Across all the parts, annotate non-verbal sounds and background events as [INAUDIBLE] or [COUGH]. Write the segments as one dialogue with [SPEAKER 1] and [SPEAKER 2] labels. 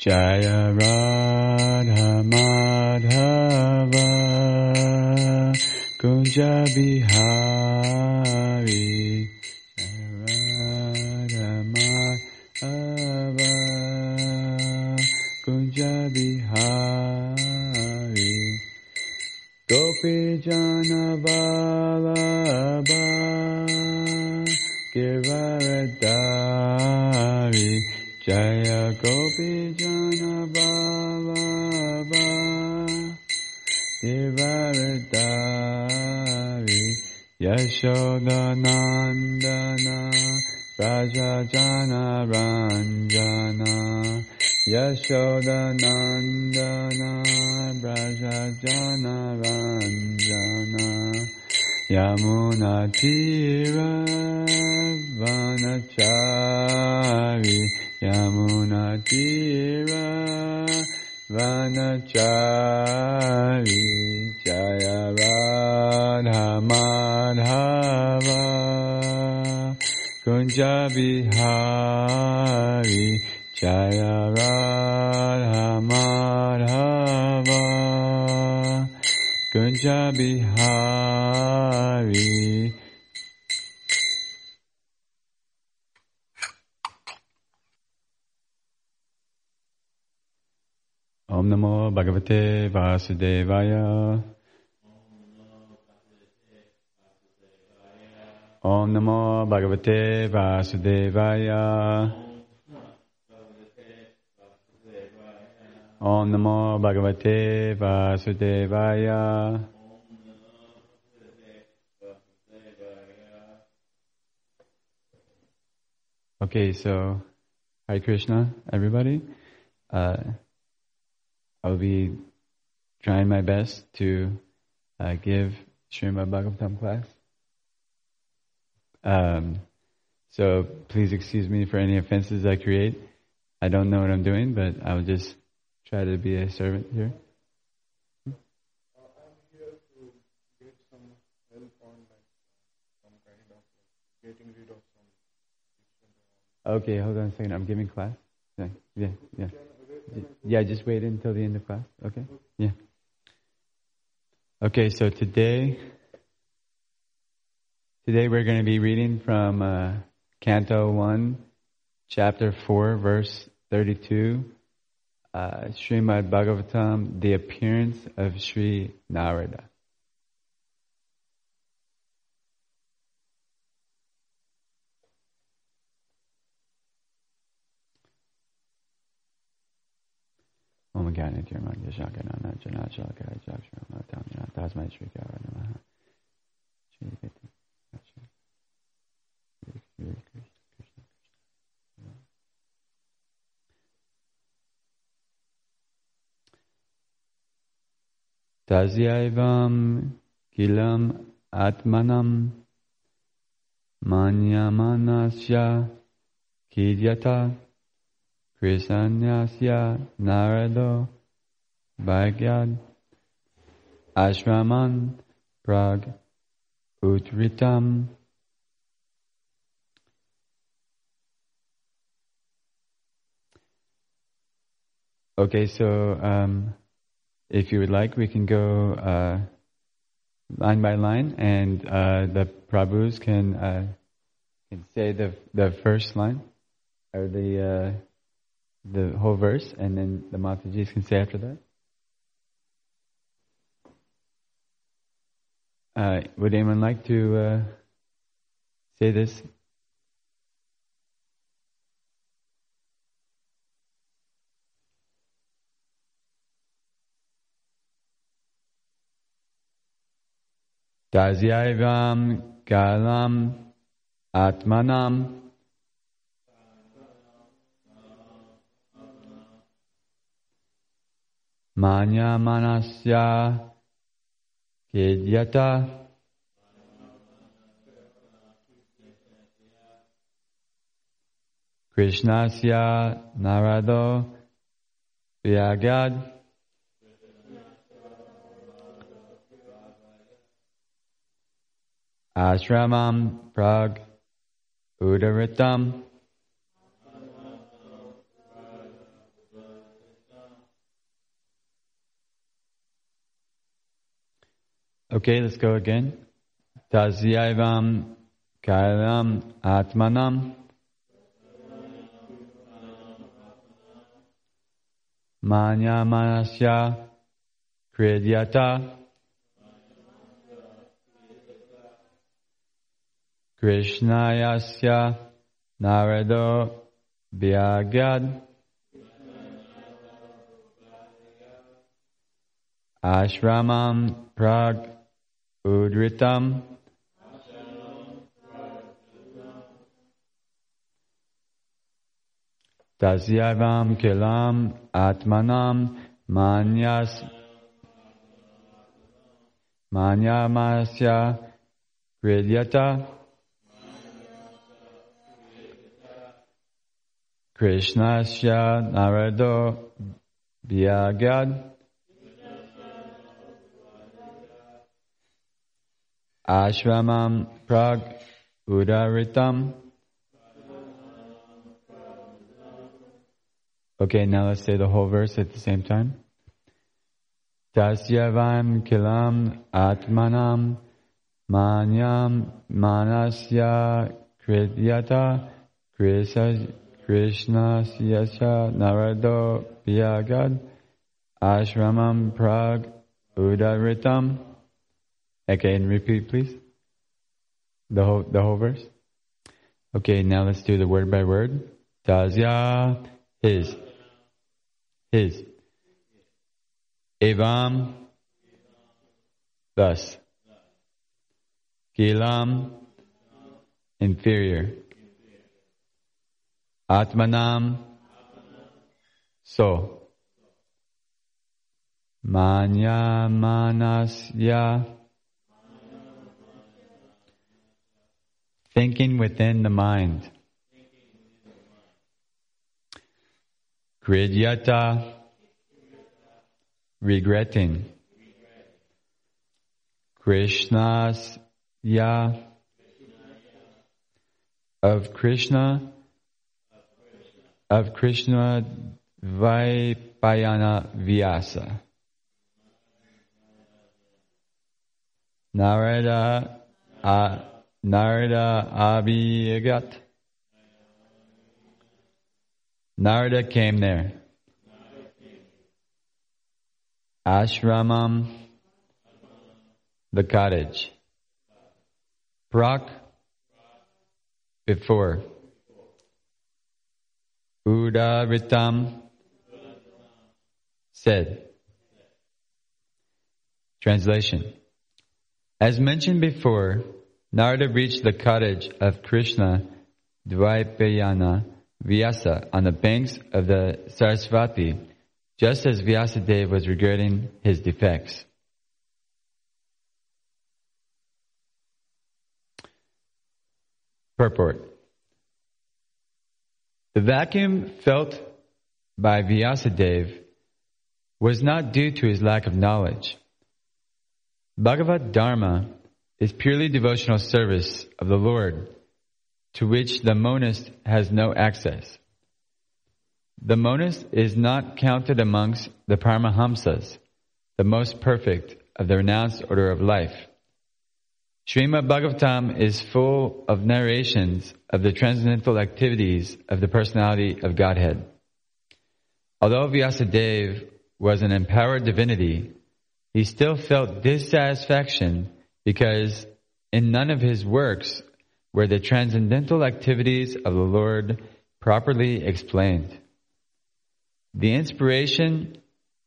[SPEAKER 1] Jaya Radha Madhava Kunja Bihari Jana Ranjana Yashoda Nandana Braja Jana Ranjana Yamuna Tira Vanachari Yamuna Tira Vanachari Jaya Radha Madhava Kunja Bihari Jaya Radha Madhava. Kunja Bihari Om Namo Bhagavate Vasudevaya Om Namo Bhagavate Vasudevaya Om Namo Bhagavate Vasudevaya Okay, so Hare Krishna, everybody. Uh, I'll be trying my best to uh, give Srimad Bhagavatam class. Um, so please excuse me for any offenses I create. I don't know what I'm doing, but I'll just try to be a servant here. Okay, hold on a second. I'm giving class. Yeah, yeah, yeah. Yeah, just wait until the end of class. Okay? Yeah. Okay, so today, Today we're going to be reading from uh, Canto 1, Chapter 4, Verse 32, uh, Srimad Bhagavatam, The Appearance of Sri Narada. Om Sri Tasyaivam kilam atmanam manyamanasya kidyata Krishnasya Narado Bhagyad Ashraman Prag Utritam Okay, so um, if you would like, we can go uh, line by line, and uh, the Prabhus can uh, can say the the first line or the uh, the whole verse, and then the Matajis can say after that. Uh, would anyone like to uh, say this? Dasyaivam kalam atmanam. Manya manasya kedyata Krishnasya narado vyagad ashramam prag udaritam Okay, let's go again. Tasyavam kailam atmanam. Manyamanasya kridyata. Krishnayasya narado vyagyad ashramam prag udritam tasyavam kilam atmanam manyas manyamasya kridyata krishnasya narado vyagyad ashramam prag udaritam. Okay, now let's say the whole verse at the same time. Tasyavam kilam atmanam manyam manasya krityata krishna siyasya narado vyagad ashramam prag udaritam. And repeat, please. The whole the whole verse. Okay, now let's do the word by word. Tazya, his, his. Evam, thus. Gilam, inferior. Atmanam, so. Manya manasya Thinking within the mind. Kridyata, regretting. Krishna's ya of Krishna of Krishna Dvaipayana Vyasa. Narada uh, Narada Abhiyagat. Narada came there. Ashramam, the cottage. Prak, before. Udaritam, said. Translation. As mentioned before, Narada reached the cottage of Krishna Dvaipayana Vyasa on the banks of the Sarasvati, just as Vyasadeva was regretting his defects. Purport The vacuum felt by Vyasadeva was not due to his lack of knowledge. Bhagavad Dharma is purely devotional service of the Lord, to which the monist has no access. The monist is not counted amongst the Paramahamsas, the most perfect of the renounced order of life. Srimad Bhagavatam is full of narrations of the transcendental activities of the personality of Godhead. Although Vyasadeva was an empowered divinity, he still felt dissatisfaction because in none of his works were the transcendental activities of the Lord properly explained. The inspiration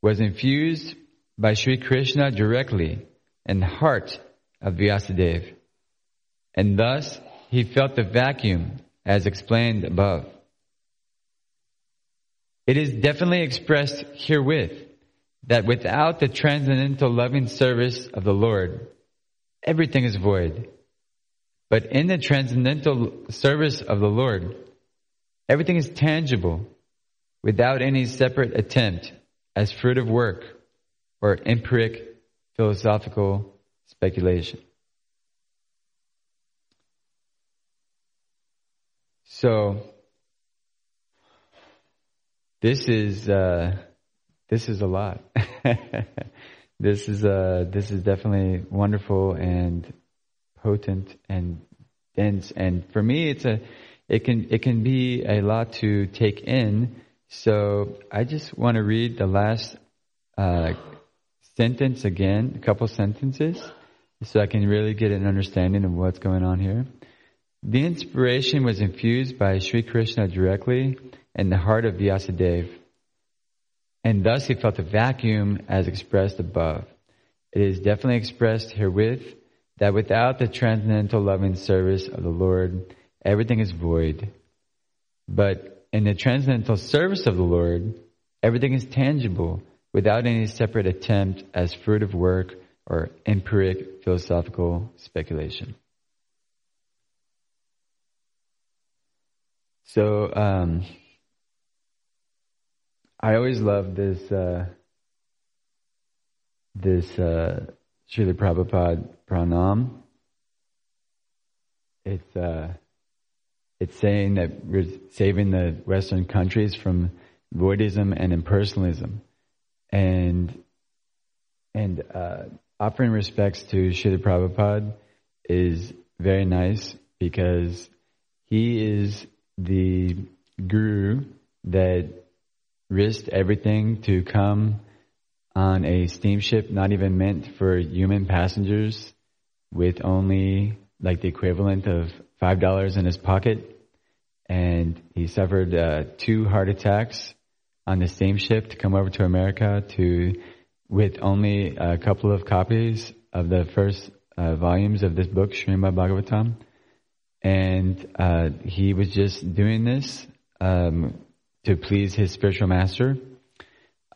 [SPEAKER 1] was infused by Sri Krishna directly the heart of Vyasadeva, and thus he felt the vacuum as explained above. It is definitely expressed herewith that without the transcendental loving service of the Lord, everything is void. But in the transcendental service of the Lord, everything is tangible without any separate attempt as fruit of work or empiric philosophical speculation. So, this is, uh, this is a lot. [LAUGHS] this is uh this is definitely wonderful and potent and dense. And for me, it's a it can it can be a lot to take in. So I just want to read the last uh, sentence again, a couple sentences, so I can really get an understanding of what's going on here. The inspiration was infused by Sri Krishna directly in the heart of Vyasadeva, and thus he felt a vacuum as expressed above. It is definitely expressed herewith that without the transcendental loving service of the Lord, everything is void. But in the transcendental service of the Lord, everything is tangible without any separate attempt as fruit of work or empiric philosophical speculation. So, um, I always love this, uh, this, uh, Srila Prabhupada pranam. It's, uh, it's saying that we're saving the Western countries from voidism and impersonalism. And, and, uh, offering respects to Srila Prabhupada is very nice because he is the guru that risked everything to come on a steamship not even meant for human passengers with only like the equivalent of five dollars in his pocket. And he suffered uh, two heart attacks on the same ship to come over to America to with only a couple of copies of the first uh, volumes of this book Srimad Bhagavatam. And uh, he was just doing this um, to please his spiritual master.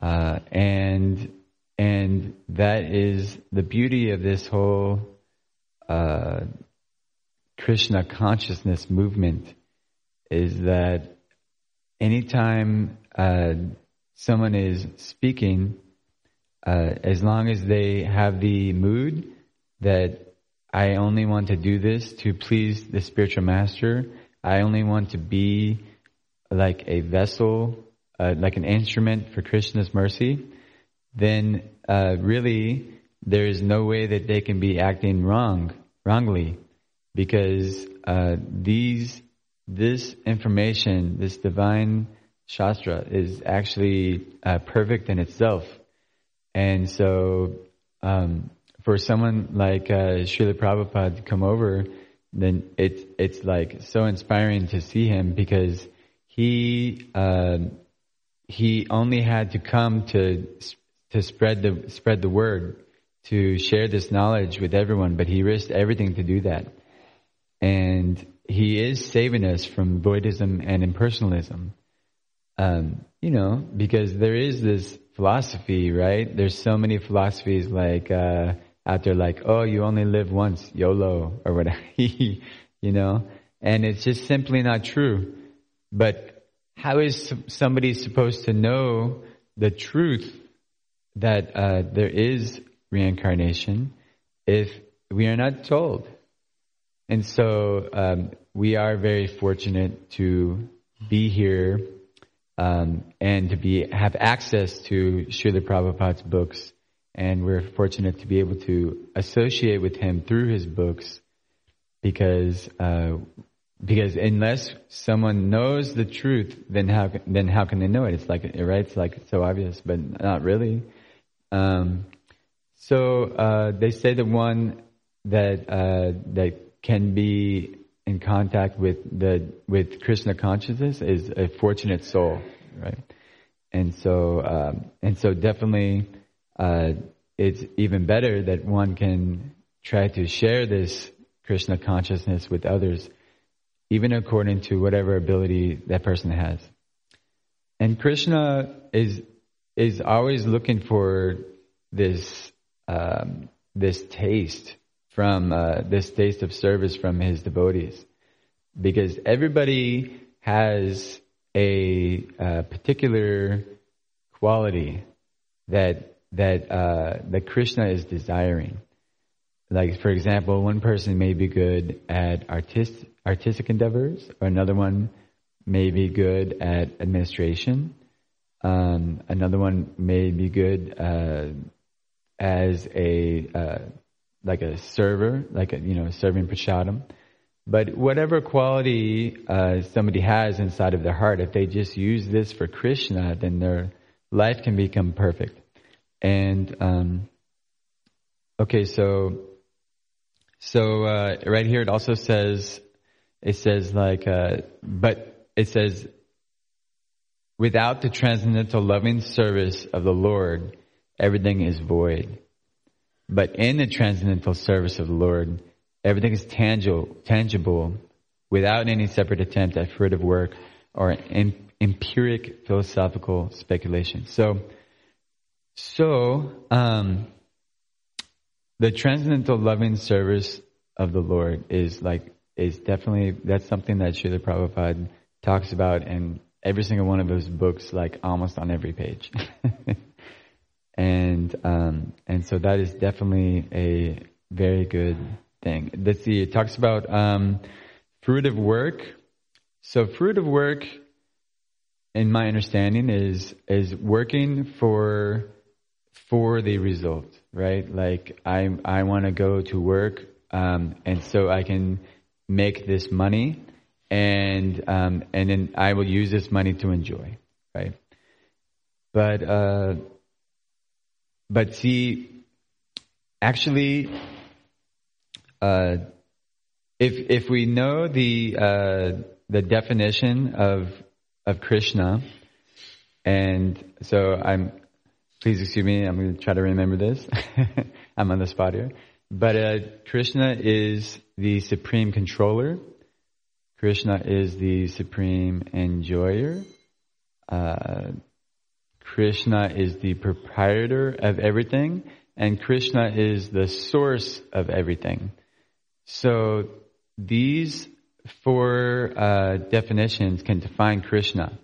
[SPEAKER 1] Uh, and and that is the beauty of this whole uh, Krishna consciousness movement is that anytime uh, someone is speaking, uh, as long as they have the mood that I only want to do this to please the spiritual master, I only want to be like a vessel, uh, like an instrument for Krishna's mercy, then uh, really there is no way that they can be acting wrong, wrongly, because uh, these this information, this divine shastra, is actually uh, perfect in itself, and so um, for someone like uh, Srila Prabhupada to come over, then it's it's like so inspiring to see him because he uh, he only had to come to to spread the spread the word, to share this knowledge with everyone, but he risked everything to do that. And he is saving us from voidism and impersonalism. Um, you know, because there is this philosophy, right? There's so many philosophies like uh, out there, like, oh, you only live once, YOLO, or whatever, [LAUGHS] you know, and it's just simply not true. But how is somebody supposed to know the truth that uh, there is reincarnation if we are not told. And so um, we are very fortunate to be here um, and to be have access to Srila Prabhupada's books. And we're fortunate to be able to associate with him through his books because uh, because unless someone knows the truth, then how then how can they know it? It's like right, it's like so obvious, but not really. Um, so uh, they say the one that uh, that can be in contact with the with Krishna consciousness is a fortunate soul, right? And so um, and so definitely uh, it's even better that one can try to share this Krishna consciousness with others, even according to whatever ability that person has. And Krishna is is always looking for this um, this taste from uh, this taste of service from his devotees, because everybody has a, a uh, particular quality that that uh, that Krishna is desiring. Like for example, one person may be good at artist, artistic endeavors, or another one may be good at administration, um, another one may be good uh, as a uh, like a server, like a, you know serving prashadam. But whatever quality uh, somebody has inside of their heart, if they just use this for Krishna, then their life can become perfect. And um, okay, so so uh, right here it also says it says like, uh, but it says without the transcendental loving service of the Lord, everything is void. But in the transcendental service of the Lord, everything is tangible, tangible without any separate attempt at fruitive work or empiric philosophical speculation. So, so, um, the transcendental loving service of the Lord is like, is definitely, that's something that Srila Prabhupada talks about in every single one of those books, like almost on every page. [LAUGHS] and um, and so that is definitely a very good thing. Let's see. It talks about um, fruitive work. So fruitive work, in my understanding, is is working for for the result, right? Like I I want to go to work, um, and so I can make this money, and um, and then I will use this money to enjoy, right? But uh, but see, actually, uh, if if we know the uh, the definition of of Krishna, and so I'm, please excuse me, I'm going to try to remember this. [LAUGHS] I'm on the spot here, but uh, Krishna is the supreme controller. Krishna is the supreme enjoyer. Krishna is the proprietor of everything, and Krishna is the source of everything. So these four uh, definitions can define Krishna,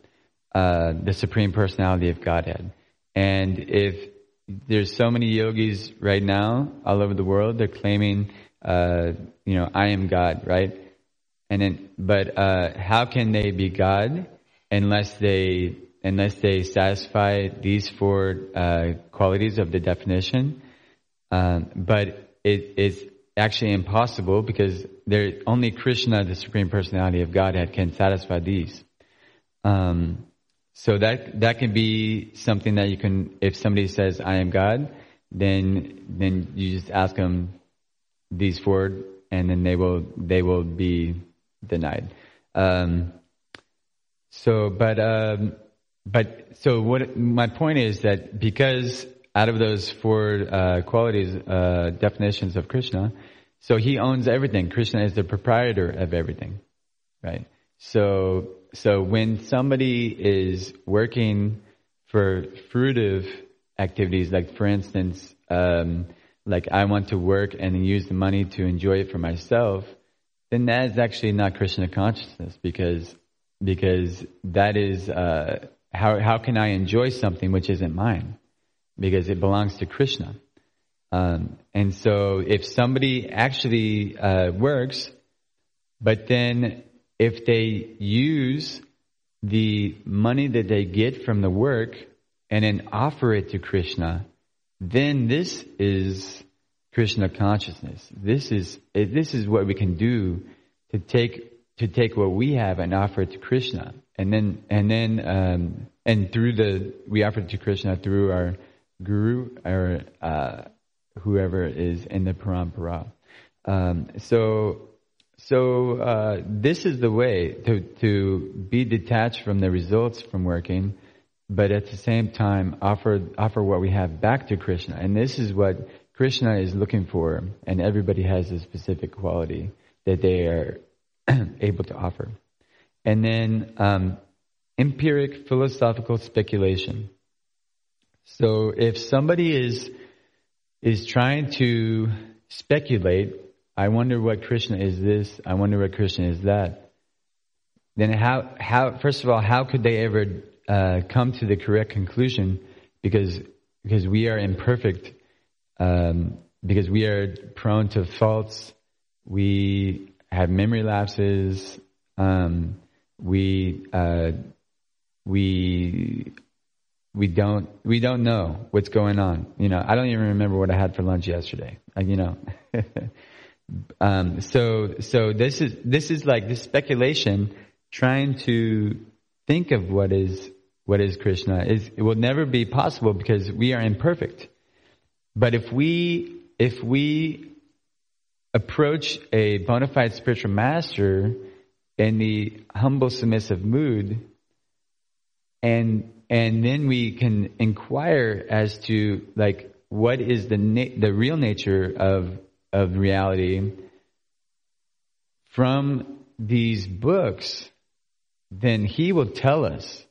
[SPEAKER 1] uh, the supreme personality of Godhead. And if there's so many yogis right now all over the world, they're claiming, uh, you know, I am God, right? And then, but uh, how can they be God unless they unless they satisfy these four uh, qualities of the definition. Um, but it is actually impossible because there only Krishna, the Supreme Personality of Godhead, can satisfy these. Um, so that that can be something that you can. If somebody says, "I am God," then then you just ask them these four, and then they will they will be denied. Um, so, but um, but so what my point is that because out of those four uh, qualities uh, definitions of Krishna, so he owns everything. Krishna is the proprietor of everything, right? So so when somebody is working for fruitive activities, like for instance, um, like I want to work and use the money to enjoy it for myself, then that is actually not Krishna consciousness because because that is uh, how, how can I enjoy something which isn't mine? Because it belongs to Krishna. Um, and so if somebody actually uh, works, but then if they use the money that they get from the work and then offer it to Krishna, then this is Krishna consciousness. This is this is what we can do to take to take what we have and offer it to Krishna and then and then um, and through the we offer it to Krishna through our guru or uh, whoever is in the parampara. Um, so so uh, this is the way to to be detached from the results from working, but at the same time offer offer what we have back to Krishna, and this is what Krishna is looking for, and everybody has a specific quality that they are [CLEARS THROAT] able to offer. And then um, empiric philosophical speculation. So if somebody is is trying to speculate, I wonder what Krishna is this, I wonder what Krishna is that. Then how how first of all how could they ever uh, come to the correct conclusion? Because because we are imperfect, um, because we are prone to faults, we have memory lapses. Um, we uh, we we don't we don't know what's going on. You know, I don't even remember what I had for lunch yesterday. You know. [LAUGHS] um, so so this is this is like this speculation trying to think of what is what is Krishna is it will never be possible because we are imperfect. But if we if we approach a bona fide spiritual master in the humble submissive mood and and then we can inquire as to like what is the na- the real nature of of reality. From these books then he will tell us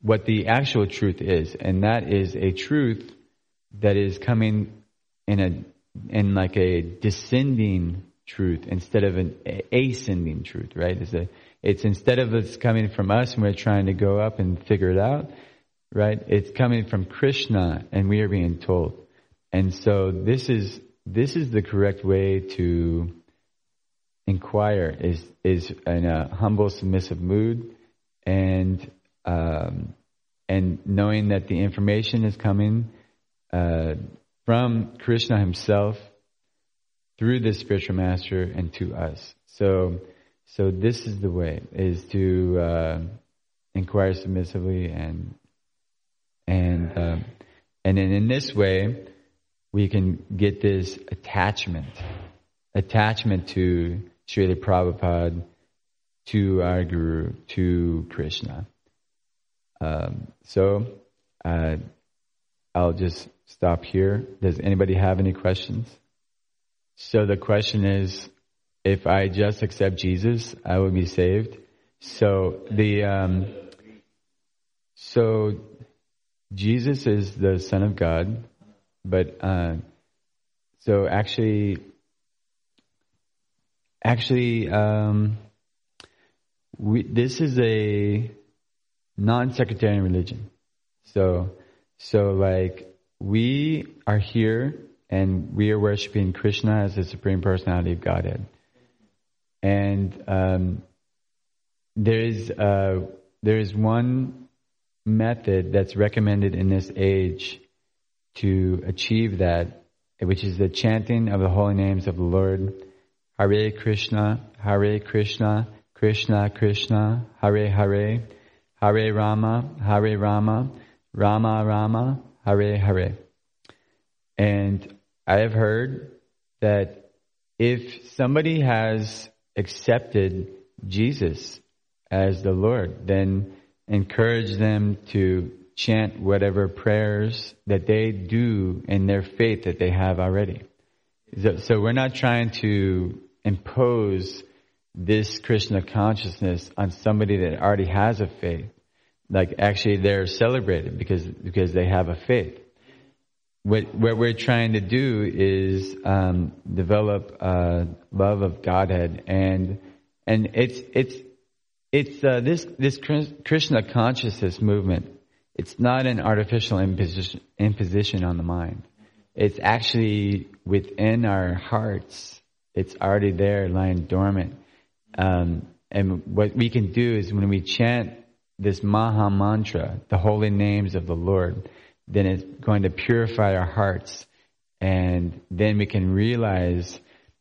[SPEAKER 1] what the actual truth is and that is a truth that is coming in a in like a descending truth instead of an ascending truth right it's a it's instead of it's coming from us and we're trying to go up and figure it out, right? It's coming from Krishna and we are being told. And so this is, this is the correct way to inquire is, is in a humble, submissive mood and, um, and knowing that the information is coming, uh, from Krishna himself through this spiritual master and to us. So, so this is the way: is to uh, inquire submissively and and um, and then in this way we can get this attachment, attachment to Srila Prabhupada, to our Guru, to Krishna. Um, so uh, I'll just stop here. Does anybody have any questions? So the question is, if I just accept Jesus, I will be saved. So the um, so Jesus is the Son of God, but uh, so actually, actually, um, we, this is a non-sectarian religion. So, so like we are here and we are worshiping Krishna as the supreme personality of Godhead. And um, there is uh, there is one method that's recommended in this age to achieve that, which is the chanting of the holy names of the Lord. Hare Krishna, Hare Krishna, Krishna Krishna, Hare Hare, Hare Rama, Hare Rama, Rama Rama, Hare Hare. And I have heard that if somebody has accepted Jesus as the Lord, then encourage them to chant whatever prayers that they do in their faith that they have already. So, we're not trying to impose this Krishna consciousness on somebody that already has a faith. Like actually they're celebrated because, because they have a faith. What, what we're trying to do is um, develop a love of Godhead, and and it's it's it's uh, this this Krishna consciousness movement. It's not an artificial imposition, imposition on the mind. It's actually within our hearts. It's already there, lying dormant. Um, and what we can do is when we chant this Maha Mantra, the holy names of the Lord, then it's going to purify our hearts. And then we can realize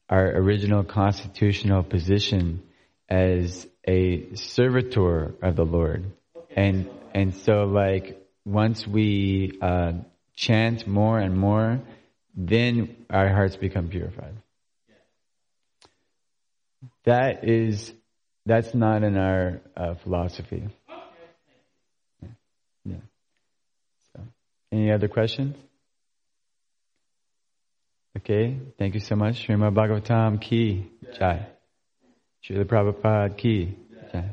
[SPEAKER 1] our original constitutional position as a servitor of the Lord. And, and so like once we, uh, chant more and more, then our hearts become purified. That is, that's not in our uh, philosophy. Any other questions? Okay, thank you so much. Srimad Bhagavatam ki jai. Srila Prabhupada ki jai.